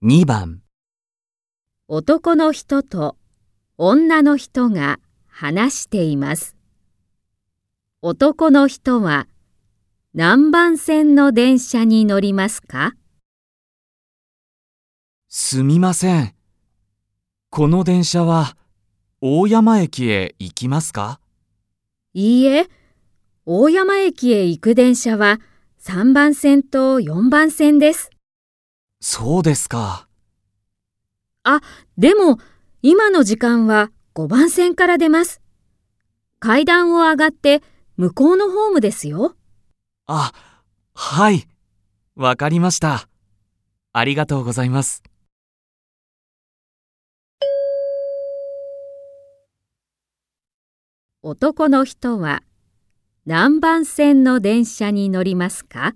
2番男の人と女の人が話しています。男の人は何番線の電車に乗りますか？すみません。この電車は大山駅へ行きますか？いいえ、大山駅へ行く電車は3番線と4番線です。そうですか。あ、でも今の時間は5番線から出ます。階段を上がって向こうのホームですよ。あ、はい。わかりました。ありがとうございます。男の人は何番線の電車に乗りますか？